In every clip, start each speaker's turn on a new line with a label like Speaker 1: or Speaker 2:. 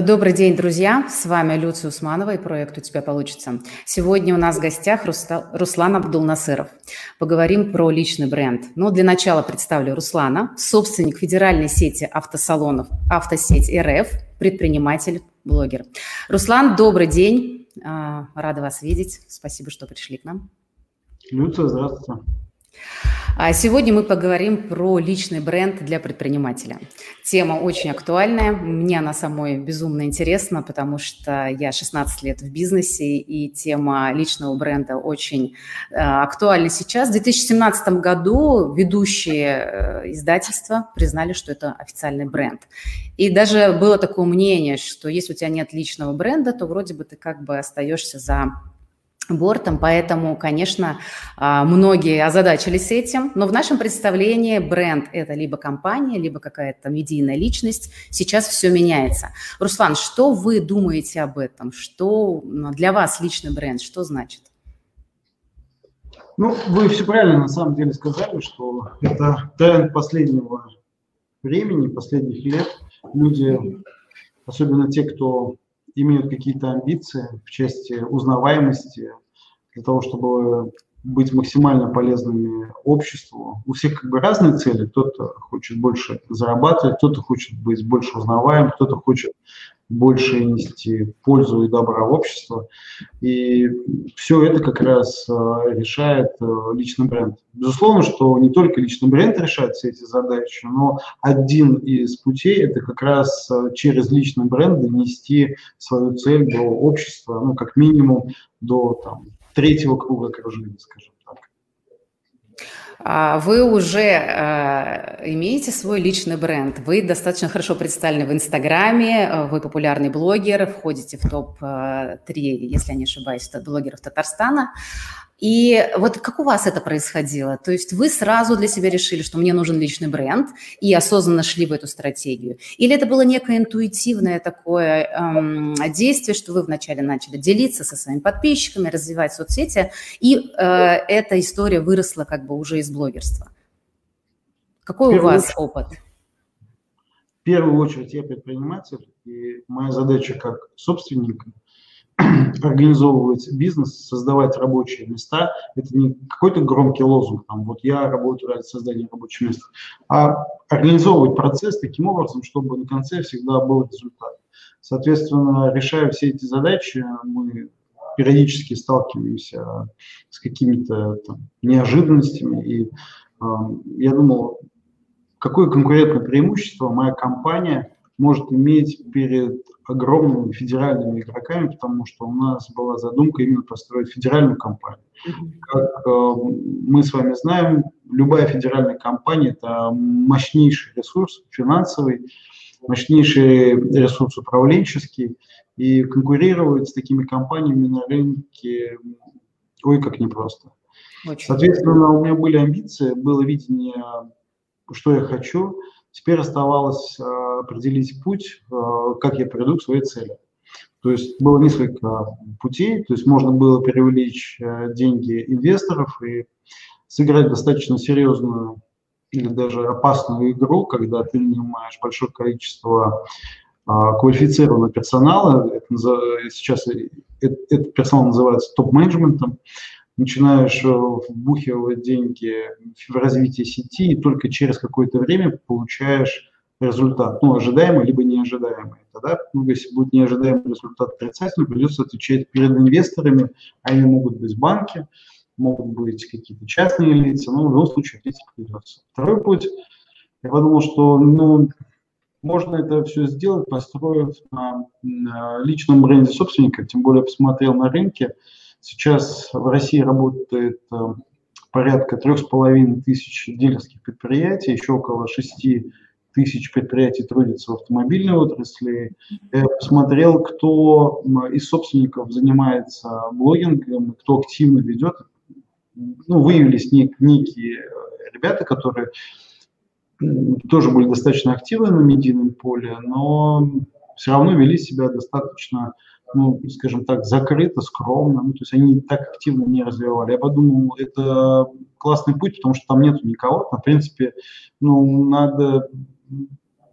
Speaker 1: Добрый день, друзья! С вами Люция Усманова и проект «У тебя получится». Сегодня у нас в гостях Руслан Абдулнасыров. Поговорим про личный бренд. Но для начала представлю Руслана, собственник федеральной сети автосалонов «Автосеть РФ», предприниматель, блогер. Руслан, добрый день! А, рада вас видеть. Спасибо, что пришли к нам.
Speaker 2: Люция, здравствуйте.
Speaker 1: А сегодня мы поговорим про личный бренд для предпринимателя. Тема очень актуальная. Мне она самой безумно интересна, потому что я 16 лет в бизнесе, и тема личного бренда очень э, актуальна сейчас. В 2017 году ведущие э, издательства признали, что это официальный бренд. И даже было такое мнение, что если у тебя нет личного бренда, то вроде бы ты как бы остаешься за бортом, поэтому, конечно, а, многие озадачились этим, но в нашем представлении бренд – это либо компания, либо какая-то медийная личность. Сейчас все меняется. Руслан, что вы думаете об этом? Что для вас личный бренд, что значит?
Speaker 2: Ну, вы все правильно на самом деле сказали, что это тренд последнего времени, последних лет. Люди, особенно те, кто имеют какие-то амбиции в части узнаваемости, для того, чтобы быть максимально полезными обществу. У всех как бы разные цели. Кто-то хочет больше зарабатывать, кто-то хочет быть больше узнаваем, кто-то хочет больше нести пользу и добра обществу. И все это как раз э, решает э, личный бренд. Безусловно, что не только личный бренд решает все эти задачи, но один из путей – это как раз э, через личный бренд донести свою цель до общества, ну, как минимум, до там, третьего круга окружения, скажем так.
Speaker 1: А вы уже э, имеете свой личный бренд, вы достаточно хорошо представлены в Инстаграме, э, вы популярный блогер, входите в топ-3, э, если я не ошибаюсь, блогеров Татарстана. И вот как у вас это происходило? То есть вы сразу для себя решили, что мне нужен личный бренд, и осознанно шли в эту стратегию? Или это было некое интуитивное такое эм, действие, что вы вначале начали делиться со своими подписчиками, развивать соцсети, и э, эта история выросла как бы уже из блогерства? Какой у вас опыт?
Speaker 2: В первую очередь я предприниматель, и моя задача как собственника – организовывать бизнес, создавать рабочие места, это не какой-то громкий лозунг, там, вот я работаю ради создания рабочих мест, а организовывать процесс таким образом, чтобы на конце всегда был результат. Соответственно, решая все эти задачи, мы периодически сталкиваемся с какими-то неожиданностями. И э, я думал, какое конкурентное преимущество моя компания может иметь перед огромными федеральными игроками, потому что у нас была задумка именно построить федеральную компанию. Как э, мы с вами знаем, любая федеральная компания – это мощнейший ресурс финансовый, мощнейший ресурс управленческий, и конкурировать с такими компаниями на рынке ой, как непросто. Очень Соответственно, у меня были амбиции, было видение, что я хочу – Теперь оставалось э, определить путь, э, как я приду к своей цели. То есть было несколько путей, то есть можно было привлечь э, деньги инвесторов и сыграть достаточно серьезную или даже опасную игру, когда ты нанимаешь большое количество квалифицированного персонала, это, сейчас этот персонал называется топ-менеджментом, начинаешь э, вбухивать деньги в развитие сети, и только через какое-то время получаешь результат, ну, ожидаемый, либо неожидаемый. Тогда, ну, если будет неожидаемый результат отрицательный, придется отвечать перед инвесторами, они могут быть банки, могут быть какие-то частные лица, но в любом случае ответить придется. Второй путь, я подумал, что, ну, можно это все сделать, построив на, на личном бренде собственника, тем более посмотрел на рынке, Сейчас в России работает э, порядка трех с половиной тысяч дилерских предприятий, еще около шести тысяч предприятий трудится в автомобильной отрасли. Я посмотрел, кто из собственников занимается блогингом, кто активно ведет. Ну, выявились нек- некие ребята, которые тоже были достаточно активны на медийном поле, но все равно вели себя достаточно ну, скажем так, закрыто, скромно, ну, то есть они так активно не развивали. Я подумал, это классный путь, потому что там нету никого, в принципе, ну, надо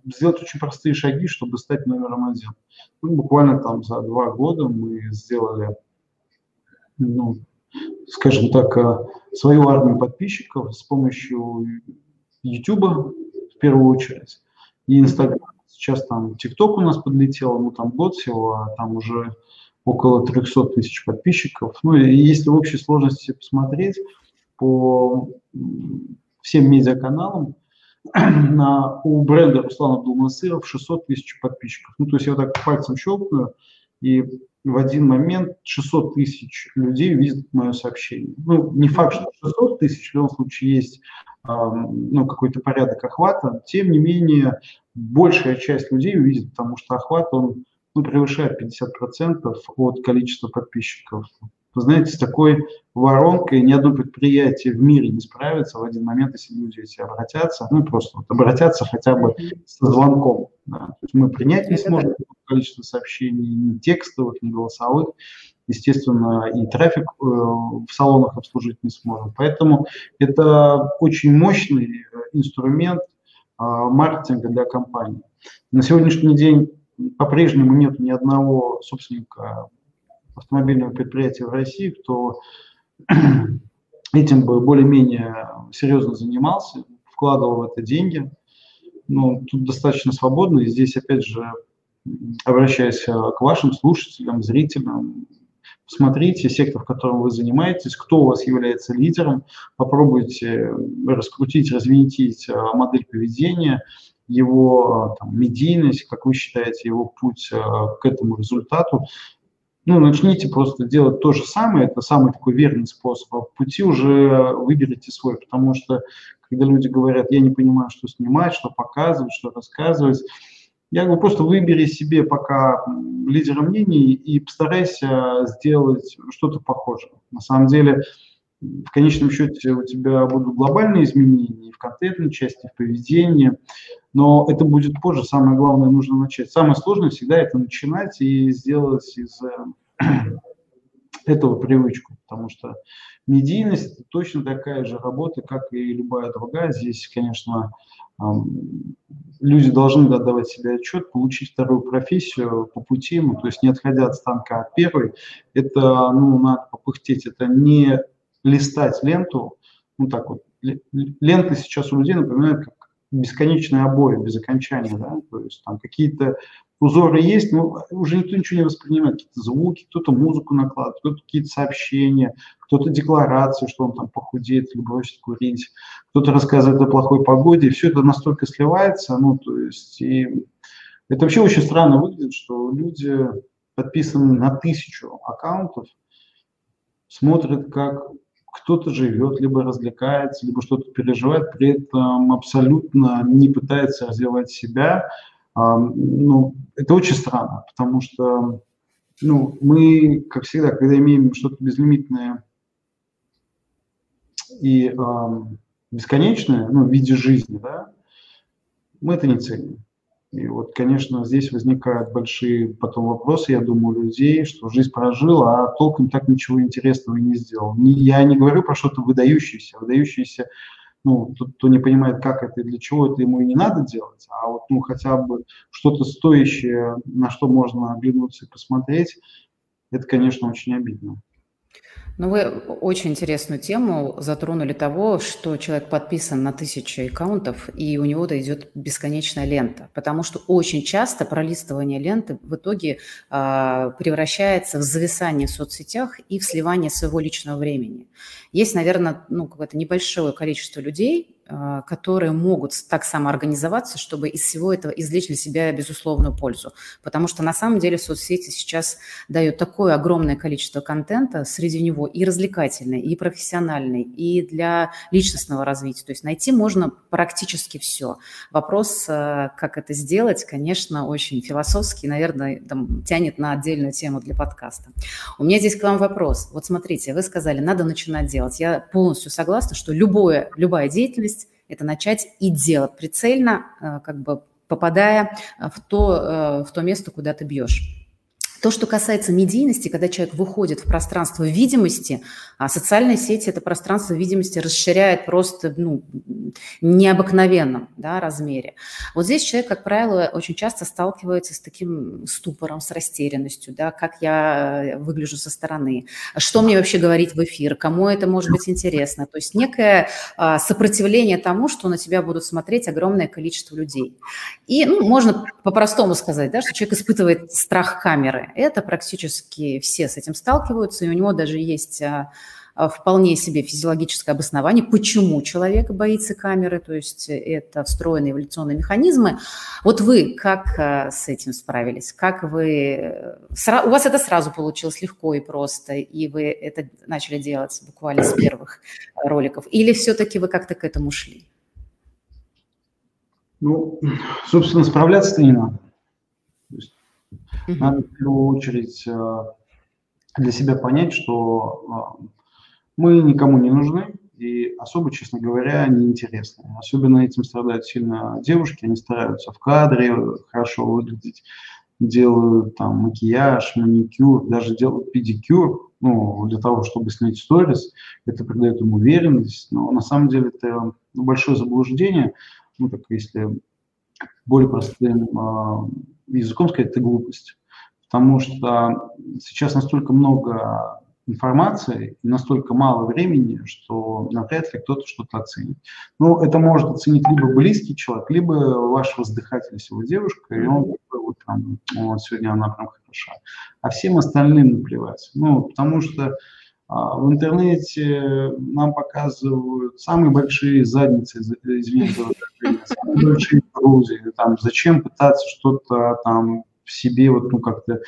Speaker 2: сделать очень простые шаги, чтобы стать номером один. Ну, буквально там за два года мы сделали, ну, скажем так, э, свою армию подписчиков с помощью YouTube в первую очередь и Instagram. Сейчас там TikTok у нас подлетел, ну там год всего, а там уже около 300 тысяч подписчиков. Ну и если в общей сложности посмотреть по всем медиаканалам, на, у бренда Руслана Абдулнасыров 600 тысяч подписчиков. Ну, то есть я вот так пальцем щелкаю, и в один момент 600 тысяч людей видят мое сообщение. Ну, не факт, что 600 тысяч, в любом случае есть э, ну, какой-то порядок охвата, тем не менее большая часть людей увидит, потому что охват, он ну, превышает 50% от количества подписчиков. Вы знаете, с такой воронкой ни одно предприятие в мире не справится в один момент, если люди эти обратятся, ну просто вот обратятся хотя бы со звонком. Да. То есть мы принять не сможем количество сообщений, ни текстовых, ни голосовых. Естественно, и трафик э, в салонах обслужить не сможем. Поэтому это очень мощный э, инструмент э, маркетинга для компании. На сегодняшний день по-прежнему нет ни одного собственника автомобильного предприятия в России, кто этим бы более-менее серьезно занимался, вкладывал в это деньги. Но тут достаточно свободно, и здесь, опять же, обращаясь к вашим слушателям, зрителям, посмотрите сектор, в котором вы занимаетесь, кто у вас является лидером, попробуйте раскрутить, развинтить а, модель поведения, его там, медийность, как вы считаете, его путь к этому результату. Ну, начните просто делать то же самое, это самый такой верный способ, а пути уже выберите свой, потому что когда люди говорят, я не понимаю, что снимать, что показывать, что рассказывать, я говорю, просто выбери себе пока лидера мнений и постарайся сделать что-то похожее. На самом деле, в конечном счете у тебя будут глобальные изменения в контентной части, в поведении, но это будет позже. Самое главное, нужно начать. Самое сложное всегда это начинать и сделать из э, этого привычку, потому что медийность точно такая же работа, как и любая другая. Здесь, конечно, люди должны отдавать себе отчет, получить вторую профессию по пути, ну, то есть не отходя от станка от первой. Это, ну, надо попыхтеть, это не листать ленту, ну так вот, ленты сейчас у людей напоминают как бесконечные обои без окончания, да, то есть там какие-то узоры есть, но уже никто ничего не воспринимает, какие-то звуки, кто-то музыку накладывает, кто-то какие-то сообщения, кто-то декларации, что он там похудеет или бросит курить, кто-то рассказывает о плохой погоде, и все это настолько сливается, ну, то есть, и это вообще очень странно выглядит, что люди подписаны на тысячу аккаунтов, смотрят, как кто-то живет, либо развлекается, либо что-то переживает, при этом абсолютно не пытается развивать себя. Ну, это очень странно, потому что ну, мы, как всегда, когда имеем что-то безлимитное и э, бесконечное, ну, в виде жизни, да, мы это не ценим. И вот, конечно, здесь возникают большие потом вопросы, я думаю, у людей, что жизнь прожила, а толком так ничего интересного и не сделал. Не, я не говорю про что-то выдающееся. Выдающееся, ну, тот, кто не понимает, как это и для чего это ему и не надо делать, а вот, ну, хотя бы что-то стоящее, на что можно оглянуться и посмотреть, это, конечно, очень обидно.
Speaker 1: Ну, вы очень интересную тему затронули того, что человек подписан на тысячи аккаунтов, и у него идет бесконечная лента. Потому что очень часто пролистывание ленты в итоге э, превращается в зависание в соцсетях и в сливание своего личного времени. Есть, наверное, ну, какое-то небольшое количество людей, которые могут так самоорганизоваться, чтобы из всего этого извлечь для себя безусловную пользу. Потому что на самом деле соцсети сейчас дают такое огромное количество контента, среди него и развлекательный, и профессиональный, и для личностного развития. То есть найти можно практически все. Вопрос, а, как это сделать, конечно, очень философский, наверное, там, тянет на отдельную тему для подкаста. У меня здесь к вам вопрос. Вот смотрите, вы сказали, надо начинать делать. Я полностью согласна, что любое, любая деятельность это начать и делать прицельно, э, как бы попадая в то, э, в то место, куда ты бьешь. То, что касается медийности, когда человек выходит в пространство видимости, а социальные сети это пространство видимости расширяет просто ну, необыкновенном да, размере. Вот здесь человек, как правило, очень часто сталкивается с таким ступором, с растерянностью, да, как я выгляжу со стороны, что мне вообще говорить в эфир, кому это может быть интересно. То есть некое а, сопротивление тому, что на тебя будут смотреть огромное количество людей. И ну, можно по-простому сказать, да, что человек испытывает страх камеры. Это практически все с этим сталкиваются, и у него даже есть а, а, вполне себе физиологическое обоснование, почему человек боится камеры, то есть это встроенные эволюционные механизмы. Вот вы как а, с этим справились? Как вы... У вас это сразу получилось легко и просто, и вы это начали делать буквально с первых роликов? Или все-таки вы как-то к этому шли?
Speaker 2: Ну, собственно, справляться-то не надо. Надо в первую очередь э, для себя понять, что э, мы никому не нужны и особо, честно говоря, неинтересны. Особенно этим страдают сильно девушки, они стараются в кадре хорошо выглядеть, делают там макияж, маникюр, даже делают педикюр, ну, для того, чтобы снять сторис, это придает им уверенность, но на самом деле это большое заблуждение, ну, так если более простым э, языком сказать, это глупость. Потому что сейчас настолько много информации и настолько мало времени, что навряд ли кто-то что-то оценит. Ну, это может оценить либо близкий человек, либо ваш воздыхатель, если вы девушка, и он вот там, вот сегодня она прям хороша. А всем остальным наплевать. Ну, потому что а, в интернете нам показывают самые большие задницы, извините, самые большие грузи. Там, зачем пытаться что-то там в себе вот, ну, как-то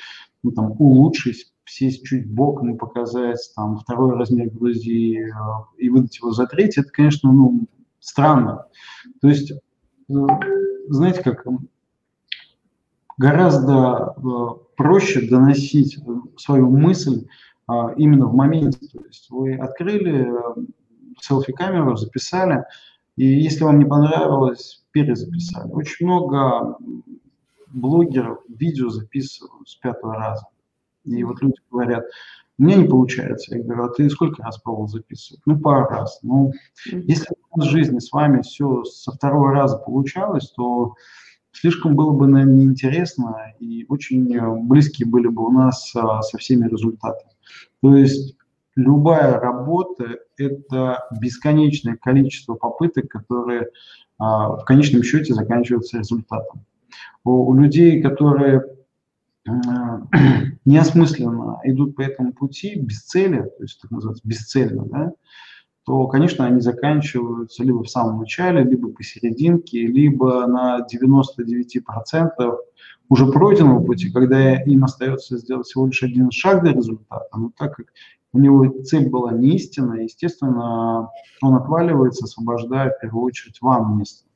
Speaker 2: ну, там, улучшить, сесть чуть боком и показать там второй размер груди э, и выдать его за третий, это, конечно, ну, странно. То есть, э, знаете, как гораздо э, проще доносить свою мысль именно в моменте. То есть вы открыли селфи-камеру, записали, и если вам не понравилось, перезаписали. Очень много блогеров видео записывают с пятого раза. И вот люди говорят, у меня не получается. Я говорю, а ты сколько раз пробовал записывать? Ну, пару раз. Ну, если в жизни с вами все со второго раза получалось, то слишком было бы, наверное, неинтересно, и очень близкие были бы у нас а, со всеми результатами. То есть любая работа – это бесконечное количество попыток, которые а, в конечном счете заканчиваются результатом. У, у людей, которые а, неосмысленно идут по этому пути, без цели, то есть так называется, бесцельно, да, то, конечно, они заканчиваются либо в самом начале, либо посерединке, либо на 99% уже пройденного пути, когда им остается сделать всего лишь один шаг до результата, но так как у него цель была не истинная, естественно, он отваливается, освобождая в первую очередь вам место.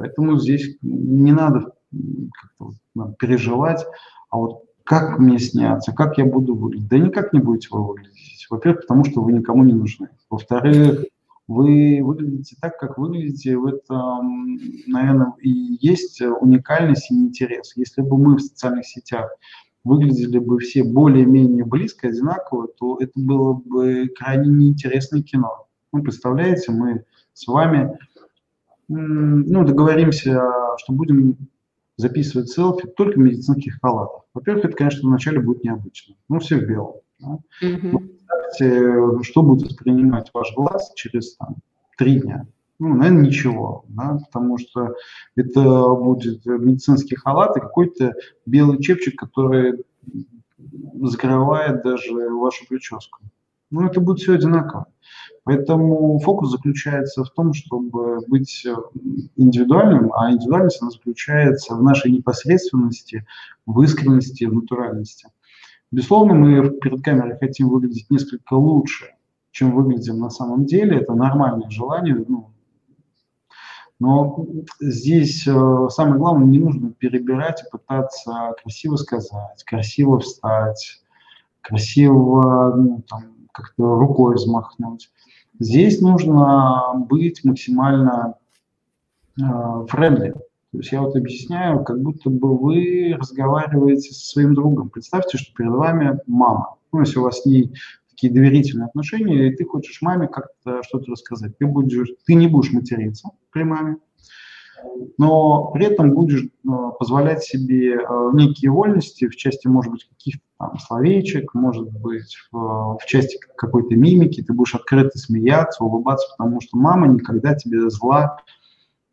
Speaker 2: Поэтому здесь не надо как-то переживать, а вот как мне сняться, как я буду выглядеть. Да никак не будете вы выглядеть. Во-первых, потому что вы никому не нужны. Во-вторых, вы выглядите так, как выглядите, в этом, наверное, и есть уникальность и интерес. Если бы мы в социальных сетях выглядели бы все более-менее близко, одинаково, то это было бы крайне неинтересное кино. Ну, представляете, мы с вами ну, договоримся, что будем записывать селфи только в медицинских халатах. Во-первых, это, конечно, вначале будет необычно. Ну, все в белом. Да? Mm-hmm. Представьте, что будет воспринимать ваш глаз через там, три дня. Ну, наверное, ничего, да, потому что это будет медицинский халат и какой-то белый чепчик, который закрывает даже вашу прическу. Ну, это будет все одинаково. Поэтому фокус заключается в том, чтобы быть индивидуальным, а индивидуальность она заключается в нашей непосредственности, в искренности, в натуральности. Безусловно, мы перед камерой хотим выглядеть несколько лучше, чем выглядим на самом деле. Это нормальное желание. Ну, но здесь э, самое главное, не нужно перебирать и пытаться красиво сказать, красиво встать, красиво ну, там, как-то рукой взмахнуть. Здесь нужно быть максимально френдли. То есть я вот объясняю, как будто бы вы разговариваете со своим другом. Представьте, что перед вами мама. Ну, если у вас с ней такие доверительные отношения, и ты хочешь маме как-то что-то рассказать. Ты, будешь, ты не будешь материться при маме, но при этом будешь э, позволять себе э, некие вольности в части, может быть, каких-то там словечек, может быть, в, в части какой-то мимики, ты будешь открыто смеяться, улыбаться, потому что мама никогда тебе зла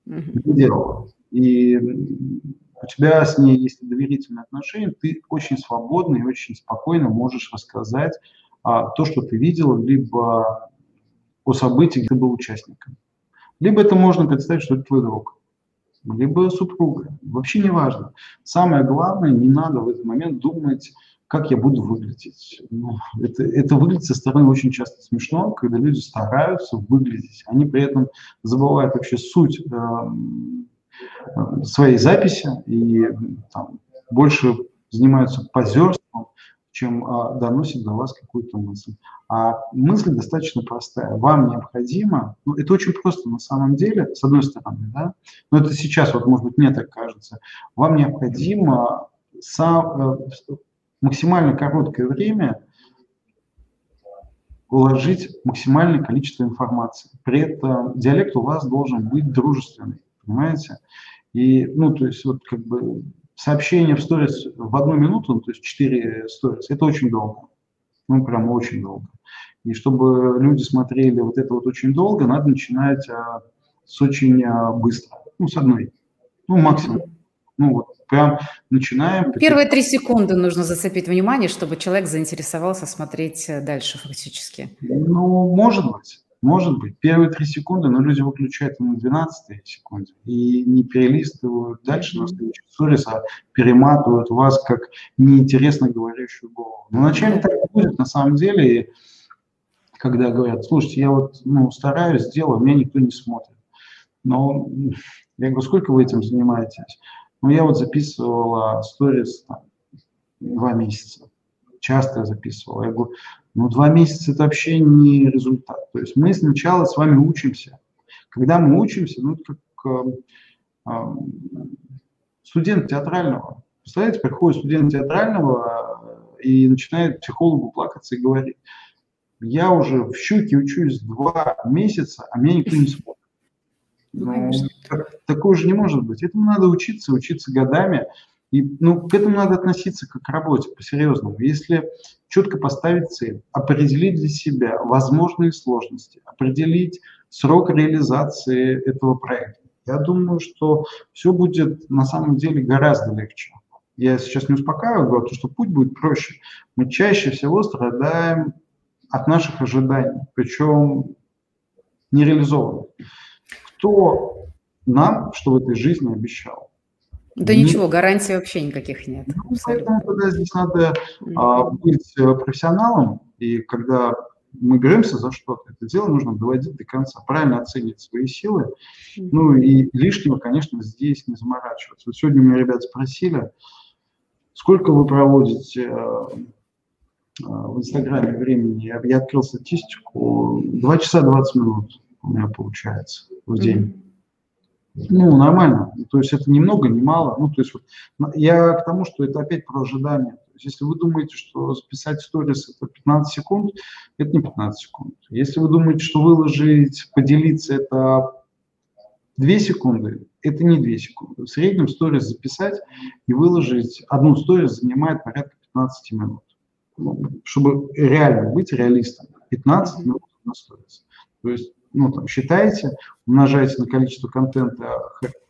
Speaker 2: не делала. И у тебя с ней есть доверительные отношения, ты очень свободно и очень спокойно можешь рассказать а, то, что ты видел, либо о событии, где ты был участником. Либо это можно представить, что это твой друг, либо супруга. Вообще не важно. Самое главное, не надо в этот момент думать, как я буду выглядеть. Ну, это, это выглядит со стороны очень часто смешно, когда люди стараются выглядеть. Они при этом забывают вообще суть э, своей записи и там, больше занимаются позерством, чем а, доносит до вас какую-то мысль. А мысль достаточно простая. Вам необходимо, ну, это очень просто на самом деле, с одной стороны, да, но это сейчас, вот, может быть, мне так кажется, вам необходимо сам, э, максимально короткое время уложить максимальное количество информации. При этом диалект у вас должен быть дружественный, понимаете? И, ну, то есть, вот как бы сообщение в сторис в одну минуту, ну, то есть 4 сторис, это очень долго. Ну, прям очень долго. И чтобы люди смотрели вот это вот очень долго, надо начинать а, с очень а, быстро. Ну, с одной. Ну, максимум. Ну, вот прям начинаем.
Speaker 1: Первые три секунды нужно зацепить внимание, чтобы человек заинтересовался смотреть дальше фактически.
Speaker 2: Ну, может быть. Может быть, первые три секунды, но люди выключают на 12 секунде и не перелистывают дальше на следующий сторис, а перематывают вас как неинтересно говорящую голову. Но вначале так будет на самом деле, и когда говорят, слушайте, я вот ну, стараюсь, делаю, меня никто не смотрит. Но я говорю, сколько вы этим занимаетесь? Ну, я вот записывала сторис два месяца часто я записывал. Я говорю, ну, два месяца – это вообще не результат. То есть мы сначала с вами учимся. Когда мы учимся, ну, как э, э, студент театрального. Представляете, приходит студент театрального э, и начинает психологу плакаться и говорить, я уже в щуке учусь два месяца, а меня никто не смотрит. Ну, такое же не может быть. Этому надо учиться, учиться годами. И ну, к этому надо относиться как к работе, по-серьезному. Если четко поставить цель, определить для себя возможные сложности, определить срок реализации этого проекта, я думаю, что все будет на самом деле гораздо легче. Я сейчас не успокаиваю, говорю, что путь будет проще. Мы чаще всего страдаем от наших ожиданий, причем нереализованных. Кто нам, что в этой жизни обещал?
Speaker 1: Да не... ничего, гарантий вообще никаких нет. Ну,
Speaker 2: поэтому тогда здесь надо а, быть э, профессионалом, и когда мы беремся за что-то, это дело нужно доводить до конца, правильно оценить свои силы, ну и лишнего, конечно, здесь не заморачиваться. Вот сегодня меня ребят спросили, сколько вы проводите э, в Инстаграме времени, я, я открыл статистику, 2 часа 20 минут у меня получается в день. Mm-hmm. Ну, нормально. То есть это ни много, ни мало. Ну, то есть вот, я к тому, что это опять про ожидание. То есть если вы думаете, что записать сторис это 15 секунд, это не 15 секунд. Если вы думаете, что выложить, поделиться это 2 секунды, это не 2 секунды. В среднем сторис записать и выложить одну сторис занимает порядка 15 минут. Ну, чтобы реально быть реалистом, 15 минут на сторис. То есть ну, там, считаете, умножаете на количество контента,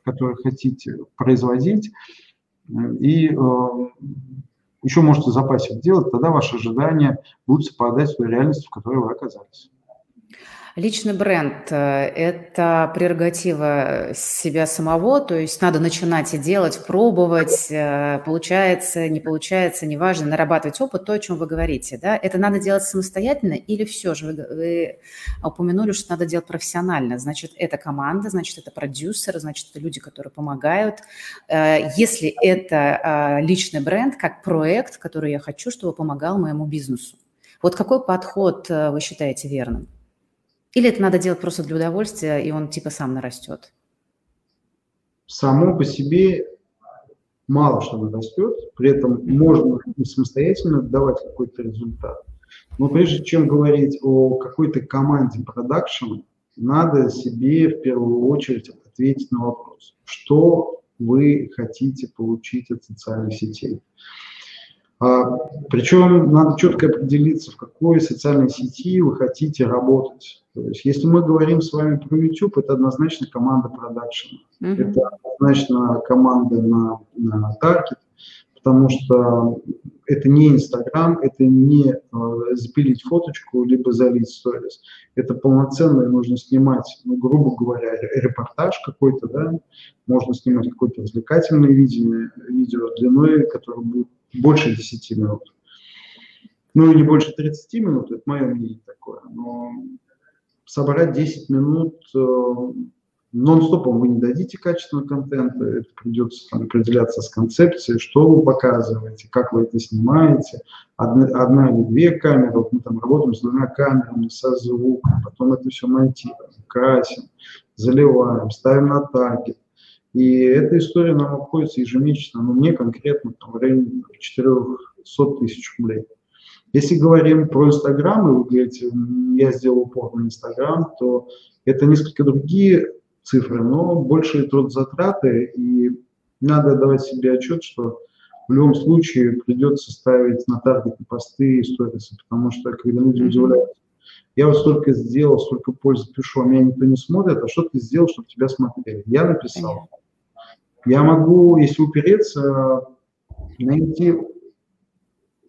Speaker 2: который хотите производить, и э, еще можете запасик делать, тогда ваши ожидания будут совпадать с той реальностью, в которой вы оказались.
Speaker 1: Личный бренд э, – это прерогатива себя самого, то есть надо начинать и делать, пробовать, э, получается, не получается, неважно, нарабатывать опыт, то, о чем вы говорите. Да? Это надо делать самостоятельно или все же? Вы, вы упомянули, что надо делать профессионально. Значит, это команда, значит, это продюсеры, значит, это люди, которые помогают. Э, если это личный бренд, как проект, который я хочу, чтобы помогал моему бизнесу. Вот какой подход вы считаете верным? Или это надо делать просто для удовольствия, и он типа сам нарастет?
Speaker 2: само по себе мало что растет, при этом можно самостоятельно давать какой-то результат. Но прежде чем говорить о какой-то команде продакшена, надо себе в первую очередь ответить на вопрос, что вы хотите получить от социальных сетей. А, причем надо четко определиться, в какой социальной сети вы хотите работать. То есть, если мы говорим с вами про YouTube, это однозначно команда продакшена. Mm-hmm. Это однозначно команда на, на таргет, потому что это не Инстаграм, это не э, запилить фоточку, либо залить сторис. Это полноценно нужно снимать, ну, грубо говоря, репортаж какой-то, да, можно снимать какое-то развлекательное видео, видео длиной, которое будет больше 10 минут. Ну, не больше 30 минут, это мое мнение такое, но собрать 10 минут э, нон-стопом вы не дадите качественного контента, это придется там, определяться с концепцией, что вы показываете, как вы это снимаете, одна, одна или две камеры, вот мы там работаем с двумя камерами, со звуком, потом это все монтируем, красим, заливаем, ставим на таргет. И эта история нам обходится ежемесячно, ну, мне конкретно там, в районе 400 тысяч рублей. Если говорим про Инстаграм, и вы говорите, я сделал упор на Инстаграм, то это несколько другие цифры, но большие трудозатраты, и надо давать себе отчет, что в любом случае придется ставить на таргеты посты и сторисы, потому что когда люди удивляются, я вот столько сделал, столько пользы пишу, а меня никто не смотрит, а что ты сделал, чтобы тебя смотрели? Я написал. Я могу, если упереться, найти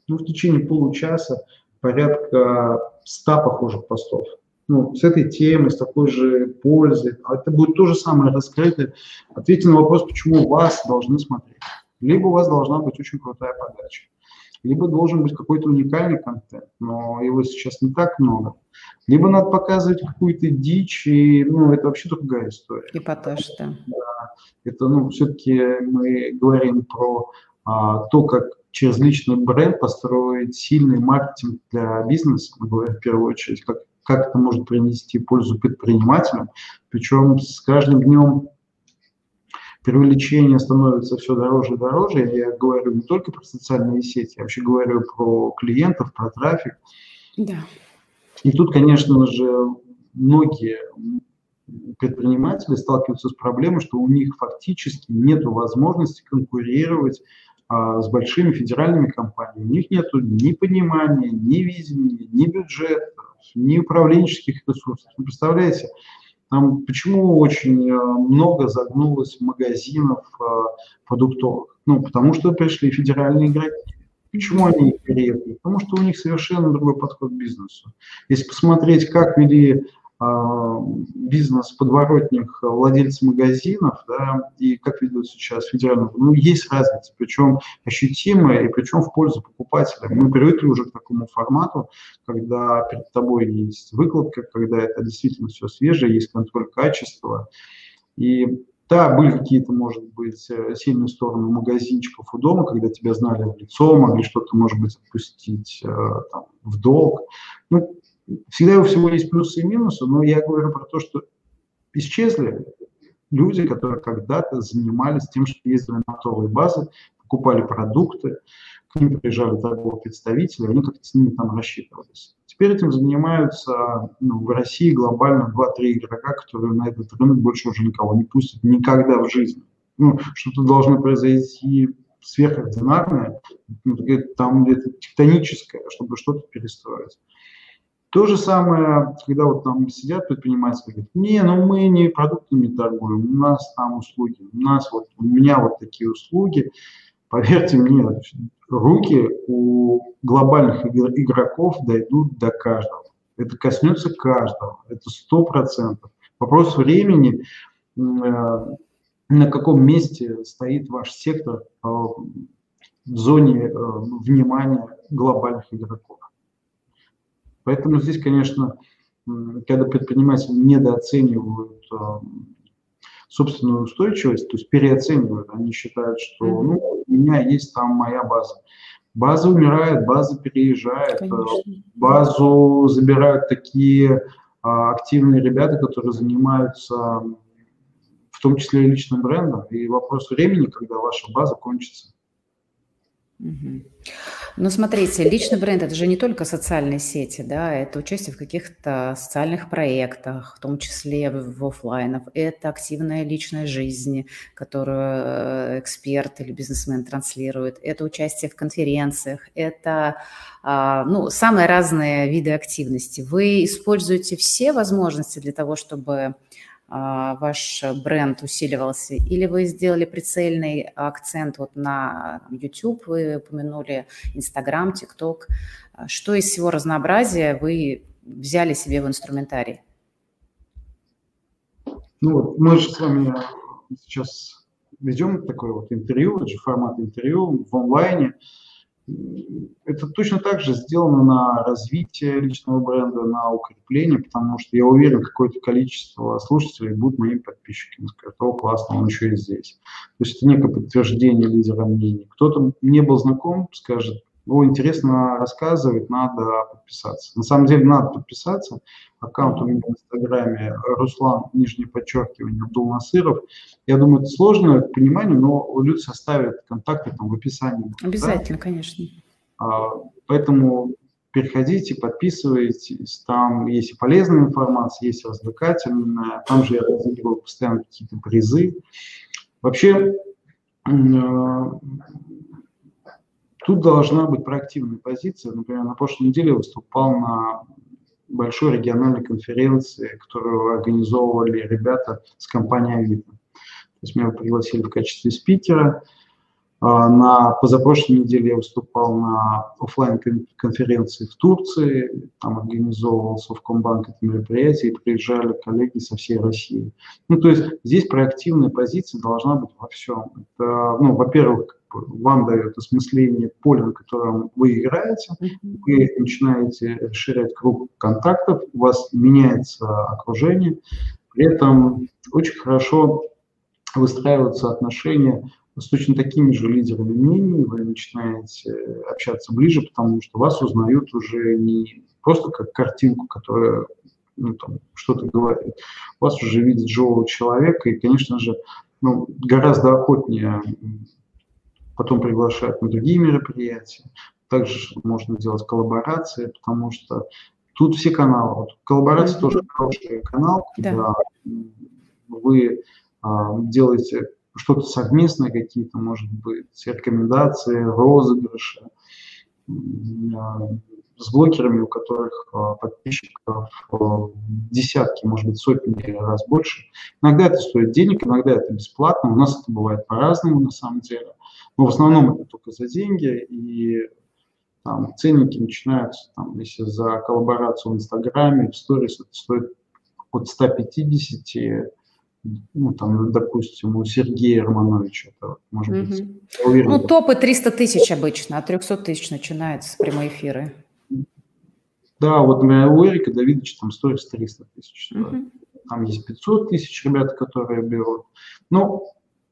Speaker 2: ну, в течение получаса порядка 100 похожих постов ну, с этой темой, с такой же пользой. А это будет то же самое раскрытие. Ответьте на вопрос, почему вас должны смотреть. Либо у вас должна быть очень крутая подача, либо должен быть какой-то уникальный контент, но его сейчас не так много. Либо надо показывать какую-то дичь, и ну, это вообще другая история.
Speaker 1: Эпатаж, да.
Speaker 2: Это, ну, все-таки мы говорим про а, то, как через личный бренд построить сильный маркетинг для бизнеса, мы говорим в первую очередь, как как это может принести пользу предпринимателям. Причем с каждым днем привлечение становится все дороже и дороже. Я говорю не только про социальные сети, я вообще говорю про клиентов, про трафик. Да. И тут, конечно же, многие предприниматели сталкиваются с проблемой, что у них фактически нет возможности конкурировать а, с большими федеральными компаниями. У них нет ни понимания, ни видения, ни бюджета, ни управленческих ресурсов. Вы представляете, там почему очень э, много загнулось магазинов э, продуктовых? Ну, потому что пришли федеральные игроки. Почему они переехали? Потому что у них совершенно другой подход к бизнесу. Если посмотреть, как вели бизнес подворотних владельцев магазинов, да, и как ведут сейчас федеральные, ну, есть разница, причем ощутимая, и причем в пользу покупателя. Мы привыкли уже к такому формату, когда перед тобой есть выкладка, когда это действительно все свежее, есть контроль качества, и да, были какие-то, может быть, э, сильные стороны магазинчиков у дома, когда тебя знали в лицо, могли что-то, может быть, отпустить э, там, в долг. Ну, Всегда у всего есть плюсы и минусы, но я говорю про то, что исчезли люди, которые когда-то занимались тем, что ездили на оптовые базы, покупали продукты, к ним приезжали торговые представители, они как-то с ними там рассчитывались. Теперь этим занимаются ну, в России глобально 2-3 игрока, которые на этот рынок больше уже никого не пустят никогда в жизни. Ну, что-то должно произойти сверхординарное, ну, там где-то тектоническое, чтобы что-то перестроить. То же самое, когда вот там сидят предприниматели, говорят, не, ну мы не продуктами торгуем, у нас там услуги, у нас вот, у меня вот такие услуги. Поверьте мне, руки у глобальных игроков дойдут до каждого. Это коснется каждого, это сто процентов. Вопрос времени, э, на каком месте стоит ваш сектор э, в зоне э, внимания глобальных игроков. Поэтому здесь, конечно, когда предприниматели недооценивают а, собственную устойчивость, то есть переоценивают, они считают, что ну, у меня есть там моя база. База умирает, база переезжает, а, Конечно. базу забирают такие а, активные ребята, которые занимаются в в том числе и личным брендом, и вопрос времени, когда ваша база кончится.
Speaker 1: Угу. Ну, смотрите, личный бренд – это же не только социальные сети, да, это участие в каких-то социальных проектах, в том числе в офлайнах. Это активная личная жизнь, которую э, эксперт или бизнесмен транслирует. Это участие в конференциях. Это а, ну, самые разные виды активности. Вы используете все возможности для того, чтобы ваш бренд усиливался, или вы сделали прицельный акцент вот на YouTube, вы упомянули Instagram, TikTok. Что из всего разнообразия вы взяли себе в инструментарий?
Speaker 2: Ну мы же с вами сейчас ведем такое вот интервью, это же формат интервью в онлайне это точно так же сделано на развитие личного бренда, на укрепление, потому что я уверен, какое-то количество слушателей будут моими подписчиками, скажут, о, классно, он еще и здесь. То есть это некое подтверждение лидера мнений. Кто-то не был знаком, скажет, о, интересно рассказывает, надо подписаться. На самом деле надо подписаться. Аккаунт у меня в Инстаграме Руслан, нижнее подчеркивание, Абдул Насыров. Я думаю, это сложно к пониманию, но люди составят контакты там в описании.
Speaker 1: Обязательно, да? конечно.
Speaker 2: А, поэтому переходите, подписывайтесь, там есть полезная информация, есть развлекательная, там же я разыгрываю постоянно какие-то призы. Вообще, Тут должна быть проактивная позиция. Например, на прошлой неделе выступал на большой региональной конференции, которую организовывали ребята с компанией Авито. То есть меня пригласили в качестве спикера. А, на позапрошлой неделе я выступал на офлайн конференции в Турции, там организовывал Совкомбанк это мероприятие, и приезжали коллеги со всей России. Ну, то есть здесь проактивная позиция должна быть во всем. Это, ну, во-первых, вам дает осмысление поля, на котором вы играете, вы начинаете расширять круг контактов, у вас меняется окружение, при этом очень хорошо выстраиваются отношения с точно такими же лидерами мнений, вы начинаете общаться ближе, потому что вас узнают уже не просто как картинку, которая ну, там, что-то говорит. Вас уже видят живого человека, и, конечно же, ну, гораздо охотнее потом приглашают на другие мероприятия. Также можно делать коллаборации, потому что тут все каналы. Вот коллаборация mm-hmm. тоже хороший канал, когда да. вы а, делаете что-то совместное, какие-то, может быть, рекомендации, розыгрыши а, с блогерами, у которых а, подписчиков а, десятки, может быть, сотни раз больше. Иногда это стоит денег, иногда это бесплатно. У нас это бывает по-разному на самом деле. Но в основном это только за деньги, и там, ценники начинаются, там, если за коллаборацию в Инстаграме, в сторис это стоит от 150 ну, там, допустим, у Сергея Романовича, это, может угу. быть,
Speaker 1: уверен, Ну, топы 300 тысяч обычно, от 300 тысяч начинаются прямые эфиры.
Speaker 2: Да, вот например, у Эрика Давидовича там стоит 300 тысяч. Угу. Там есть 500 тысяч ребят, которые берут. Но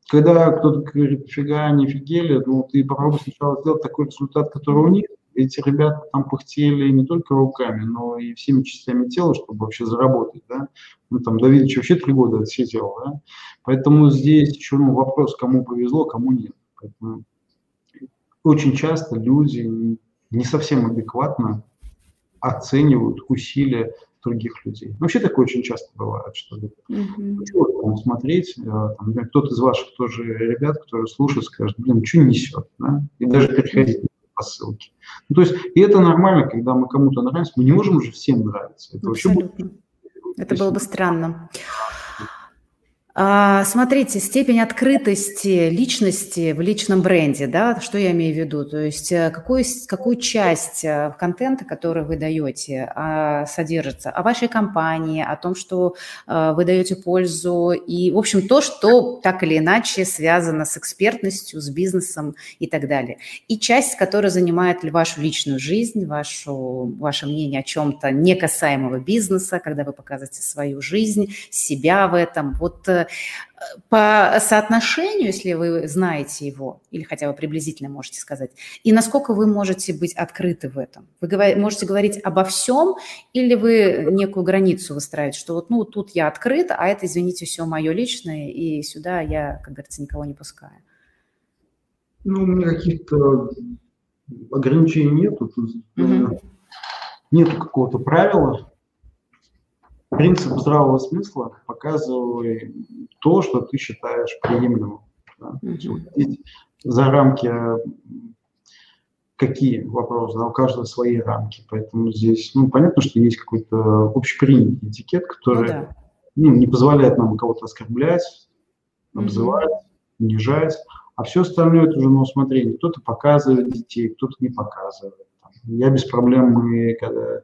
Speaker 2: когда кто-то говорит, фига, не фигели, ну, ты попробуй сначала сделать такой результат, который у них, эти ребята там пыхтели не только руками, но и всеми частями тела, чтобы вообще заработать, да. Ну, там Давидович вообще три года отсидел, да. Поэтому здесь еще ну, вопрос, кому повезло, кому нет. Поэтому очень часто люди не совсем адекватно оценивают усилия других людей. Вообще такое очень часто бывает, что mm-hmm. смотреть, э, там, кто-то из ваших тоже ребят, которые слушают, скажет, блин, что несет, да? и даже переходить по ссылке. Ну, то есть, и это нормально, когда мы кому-то нравимся, мы не можем уже всем нравиться. Это
Speaker 1: Абсолютно. вообще это было бы странно. А, смотрите, степень открытости личности в личном бренде, да, что я имею в виду? То есть э, какую, какую часть э, контента, который вы даете, а, содержится о вашей компании, о том, что э, вы даете пользу и, в общем, то, что так или иначе связано с экспертностью, с бизнесом и так далее. И часть, которая занимает вашу личную жизнь, вашу, ваше мнение о чем-то не касаемого бизнеса, когда вы показываете свою жизнь, себя в этом. Вот по соотношению, если вы знаете его, или хотя бы приблизительно можете сказать, и насколько вы можете быть открыты в этом? Вы можете говорить обо всем, или вы некую границу выстраиваете, что вот ну тут я открыт, а это, извините, все мое личное, и сюда я, как говорится, никого не пускаю?
Speaker 2: Ну, у меня каких-то ограничений нету. Угу. Нету какого-то правила. Принцип здравого смысла показывай то, что ты считаешь приемлемым. Да? Mm-hmm. За рамки какие вопросы, да, у каждого свои рамки, поэтому здесь, ну, понятно, что есть какой-то общепринятый этикет, который ну, да. ну, не позволяет нам кого-то оскорблять, обзывать, mm-hmm. унижать, а все остальное это уже на усмотрение. Кто-то показывает детей, кто-то не показывает. Я без проблем, мы когда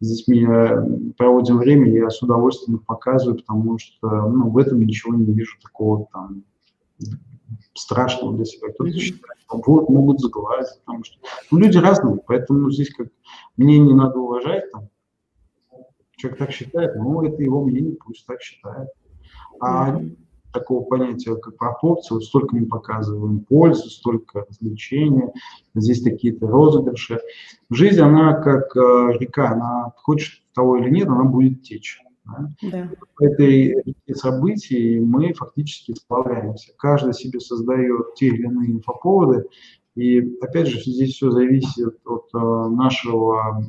Speaker 2: с детьми э, проводим время, я с удовольствием их показываю, потому что ну, в этом ничего не вижу такого там страшного для себя. Кто-то считает, вот, могут заглазить, потому что ну, люди разные, поэтому здесь как мнение надо уважать. Там. Человек так считает, ну, это его мнение, пусть так считает. А mm-hmm такого понятия, как пропорции. Вот столько мы показываем пользу, столько развлечения, здесь какие-то розыгрыши. Жизнь, она как э, река, она хочет того или нет, она будет течь. Да? Да. В этой реке событий мы фактически сплавляемся. Каждый себе создает те или иные инфоповоды. И опять же, здесь все зависит от э, нашего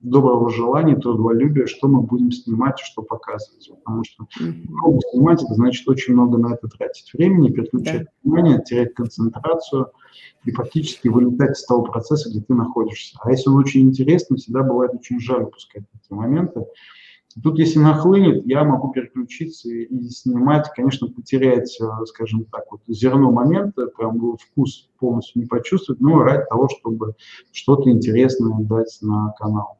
Speaker 2: доброго желания, трудолюбия, что мы будем снимать и что показывать. Потому что много снимать, это значит очень много на это тратить времени, переключать да. внимание, терять концентрацию и фактически вылетать из того процесса, где ты находишься. А если он очень интересный, всегда бывает очень жаль упускать эти моменты. Тут, если нахлынет, я могу переключиться и снимать, конечно, потерять, э, скажем так, вот зерно момента, прям вкус полностью не почувствовать, но ради того, чтобы что-то интересное дать на канал.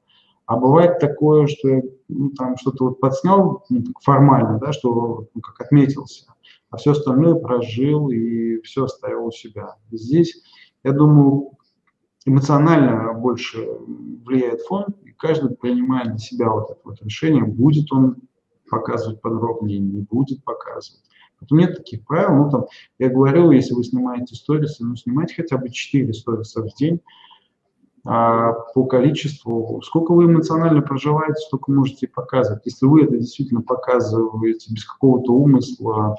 Speaker 2: А бывает такое, что я ну, там что-то вот подснял ну, формально, да, что ну, как отметился, а все остальное прожил и все оставил у себя. Здесь, я думаю, эмоционально больше влияет фон, и каждый принимает для себя вот это вот решение, будет он показывать подробнее, не будет показывать. Поэтому нет таких правил. Ну, там, я говорил, если вы снимаете сторисы, ну, снимайте хотя бы 4 сториса в день, а по количеству, сколько вы эмоционально проживаете, столько можете показывать. Если вы это действительно показываете без какого-то умысла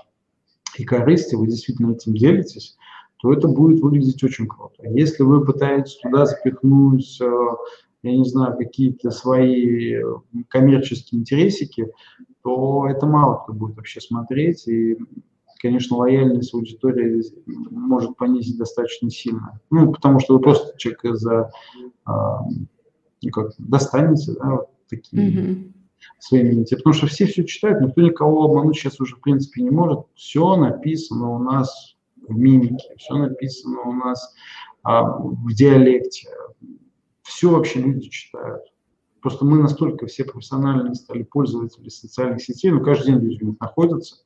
Speaker 2: и корысти, вы действительно этим делитесь, то это будет выглядеть очень круто. Если вы пытаетесь туда запихнуть, э, я не знаю, какие-то свои коммерческие интересики, то это мало кто будет вообще смотреть, и конечно, лояльность аудитории может понизить достаточно сильно. Ну, потому что вы просто человека за, а, ну, как, достанете, да, вот такие mm-hmm. своими Потому что все все читают, никто никого обмануть сейчас уже, в принципе, не может. Все написано у нас в мимике, все написано у нас а, в диалекте. Все вообще люди читают. Просто мы настолько все профессиональные стали пользователи социальных сетей, ну, каждый день люди в них находятся,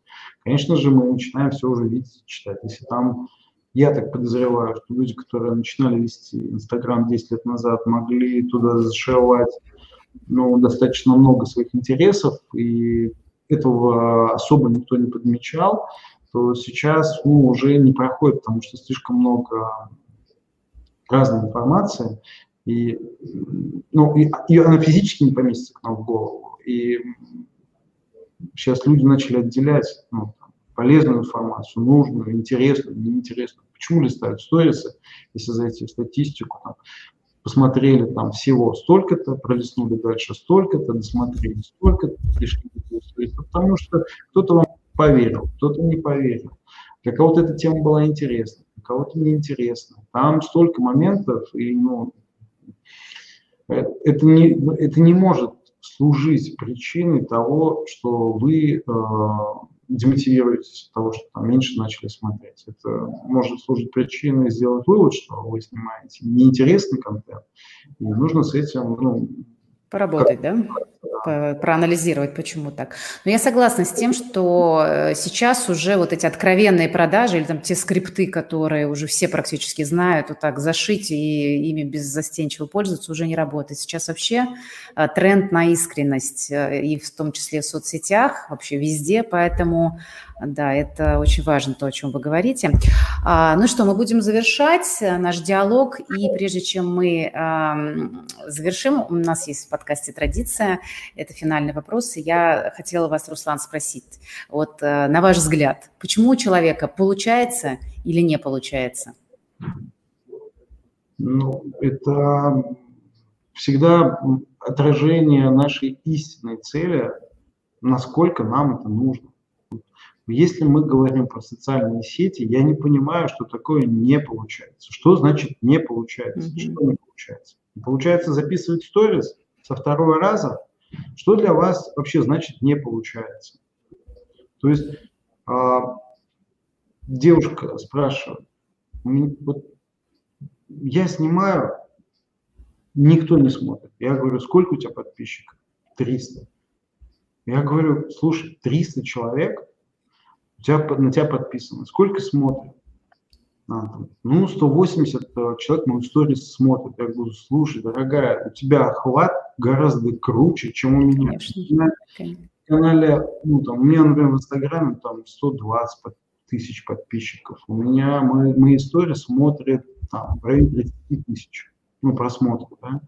Speaker 2: конечно же, мы начинаем все уже видеть читать. Если там, я так подозреваю, что люди, которые начинали вести Инстаграм 10 лет назад, могли туда зашивать ну, достаточно много своих интересов, и этого особо никто не подмечал, то сейчас ну, уже не проходит, потому что слишком много разной информации, и, ну, и, и она физически не поместится к нам в голову. И сейчас люди начали отделять ну, полезную информацию, нужную, интересную, неинтересную. Почему листают сторисы, если зайти в статистику, там, посмотрели там всего столько-то, пролистнули дальше столько-то, досмотрели столько-то, пришли потому что кто-то вам поверил, кто-то не поверил. Для кого-то эта тема была интересна, для кого-то неинтересна. Там столько моментов, и ну, это не, это не может служить причиной того, что вы э, демотивируетесь от того, что там меньше начали смотреть. Это может служить причиной сделать вывод, что вы снимаете неинтересный контент, и нужно с этим ну,
Speaker 1: Поработать, да? проанализировать, почему так. Но я согласна с тем, что э, сейчас уже вот эти откровенные продажи или там те скрипты, которые уже все практически знают, вот так зашить и ими беззастенчиво пользоваться, уже не работает. Сейчас вообще э, тренд на искренность, э, и в том числе в соцсетях, вообще везде, поэтому да, это очень важно, то, о чем вы говорите. А, ну что, мы будем завершать наш диалог, и прежде чем мы завершим, у нас есть в подкасте традиция, это финальный вопрос, и я хотела вас, Руслан, спросить, вот э, на ваш взгляд, почему у человека получается или не получается?
Speaker 2: Ну, это всегда отражение нашей истинной цели, насколько нам это нужно. Если мы говорим про социальные сети, я не понимаю, что такое не получается. Что значит не получается? Mm-hmm. Что не получается? получается записывать сторис со второго раза? Что для вас вообще значит не получается? То есть а, девушка спрашивает, я снимаю, никто не смотрит. Я говорю, сколько у тебя подписчиков? 300. Я говорю, слушай, 300 человек у тебя, на тебя подписано. Сколько смотрят? А, ну, 180 э, человек мою сторис смотрят. Я говорю, слушай, дорогая, у тебя охват гораздо круче, чем у меня. Конечно. На канале, ну, там, у меня, например, в Инстаграме там 120 тысяч подписчиков. У меня мои, мои истории смотрят там в районе 30 тысяч ну, просмотров, да.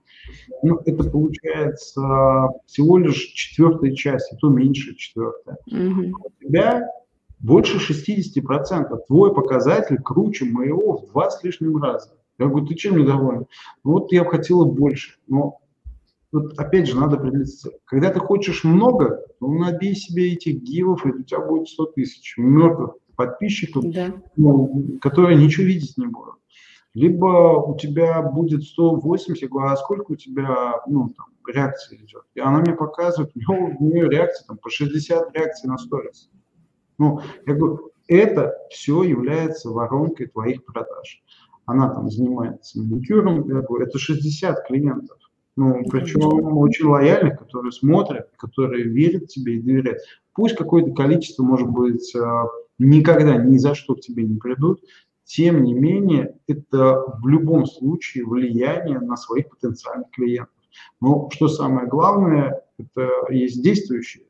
Speaker 2: Ну, это получается всего лишь четвертая часть, и то меньше четвертая. Mm-hmm. У тебя больше 60%. Твой показатель круче моего в 20 с лишним раза. Я говорю, ты чем недоволен? Ну, вот я бы хотела больше. Но вот опять же надо определиться. Когда ты хочешь много, ну набей себе этих гивов, и у тебя будет 100 тысяч мертвых подписчиков, да. ну, которые ничего видеть не будут. Либо у тебя будет 180, я говорю, а сколько у тебя ну, там, реакций идет? И она мне показывает, у нее, у нее реакции там, по 60 реакций на сторис. Ну, я говорю, это все является воронкой твоих продаж. Она там занимается маникюром, я говорю, это 60 клиентов. Ну, причем очень лояльных, которые смотрят, которые верят тебе и доверяют. Пусть какое-то количество, может быть, а, никогда ни за что к тебе не придут, тем не менее, это в любом случае влияние на своих потенциальных клиентов. Но что самое главное, это есть действующие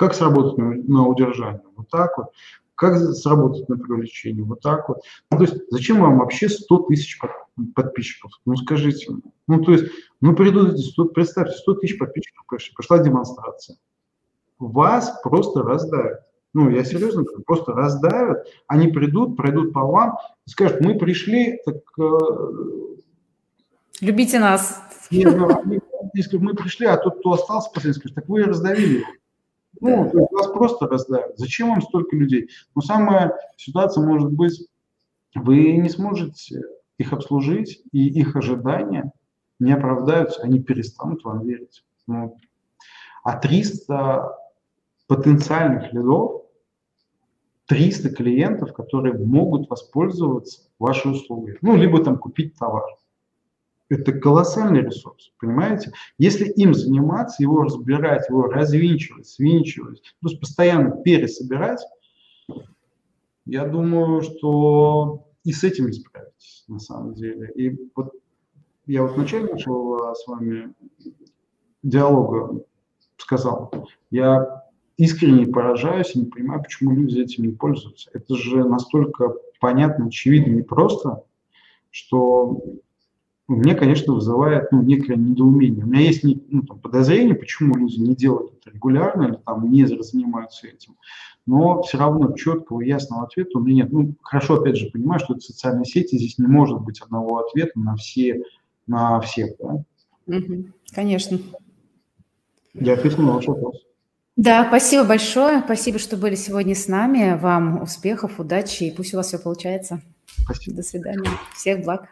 Speaker 2: как сработать на, на удержание? Вот так вот. Как сработать на привлечение? Вот так вот. Ну, то есть зачем вам вообще 100 тысяч под, подписчиков? Ну скажите. Ну то есть, ну придут эти 100, представьте, 100 тысяч подписчиков пришли, пошла демонстрация. Вас просто раздавят. Ну, я серьезно говорю, просто раздавят, они придут, пройдут по вам и скажут, мы пришли, так... Э,
Speaker 1: Любите нас.
Speaker 2: Нет, ну, если мы пришли, а тот, кто остался, последний, скажет, так вы раздавили его. Ну, да. то есть вас просто раздавят. Зачем вам столько людей? Но самая ситуация может быть, вы не сможете их обслужить, и их ожидания не оправдаются, они перестанут вам верить. Ну, а 300 потенциальных лидов, 300 клиентов, которые могут воспользоваться вашей услугой, ну, либо там купить товар. Это колоссальный ресурс, понимаете? Если им заниматься, его разбирать, его развинчивать, свинчивать, то есть постоянно пересобирать, я думаю, что и с этим не справитесь, на самом деле. И вот я вот вначале нашего с вами диалога сказал, я искренне поражаюсь и не понимаю, почему люди этим не пользуются. Это же настолько понятно, очевидно и просто, что мне, конечно, вызывает ну, некое недоумение. У меня есть ну, там, подозрение, почему люди не делают это регулярно или там не занимаются этим. Но все равно четкого ясного ответа у меня нет. Ну, хорошо, опять же, понимаю, что это социальные сети, здесь не может быть одного ответа на все, на всех, да?
Speaker 1: Угу, конечно.
Speaker 2: Я ответил на ваш вопрос.
Speaker 1: Да, спасибо большое. Спасибо, что были сегодня с нами. Вам успехов, удачи и пусть у вас все получается. Спасибо. До свидания. Всех благ.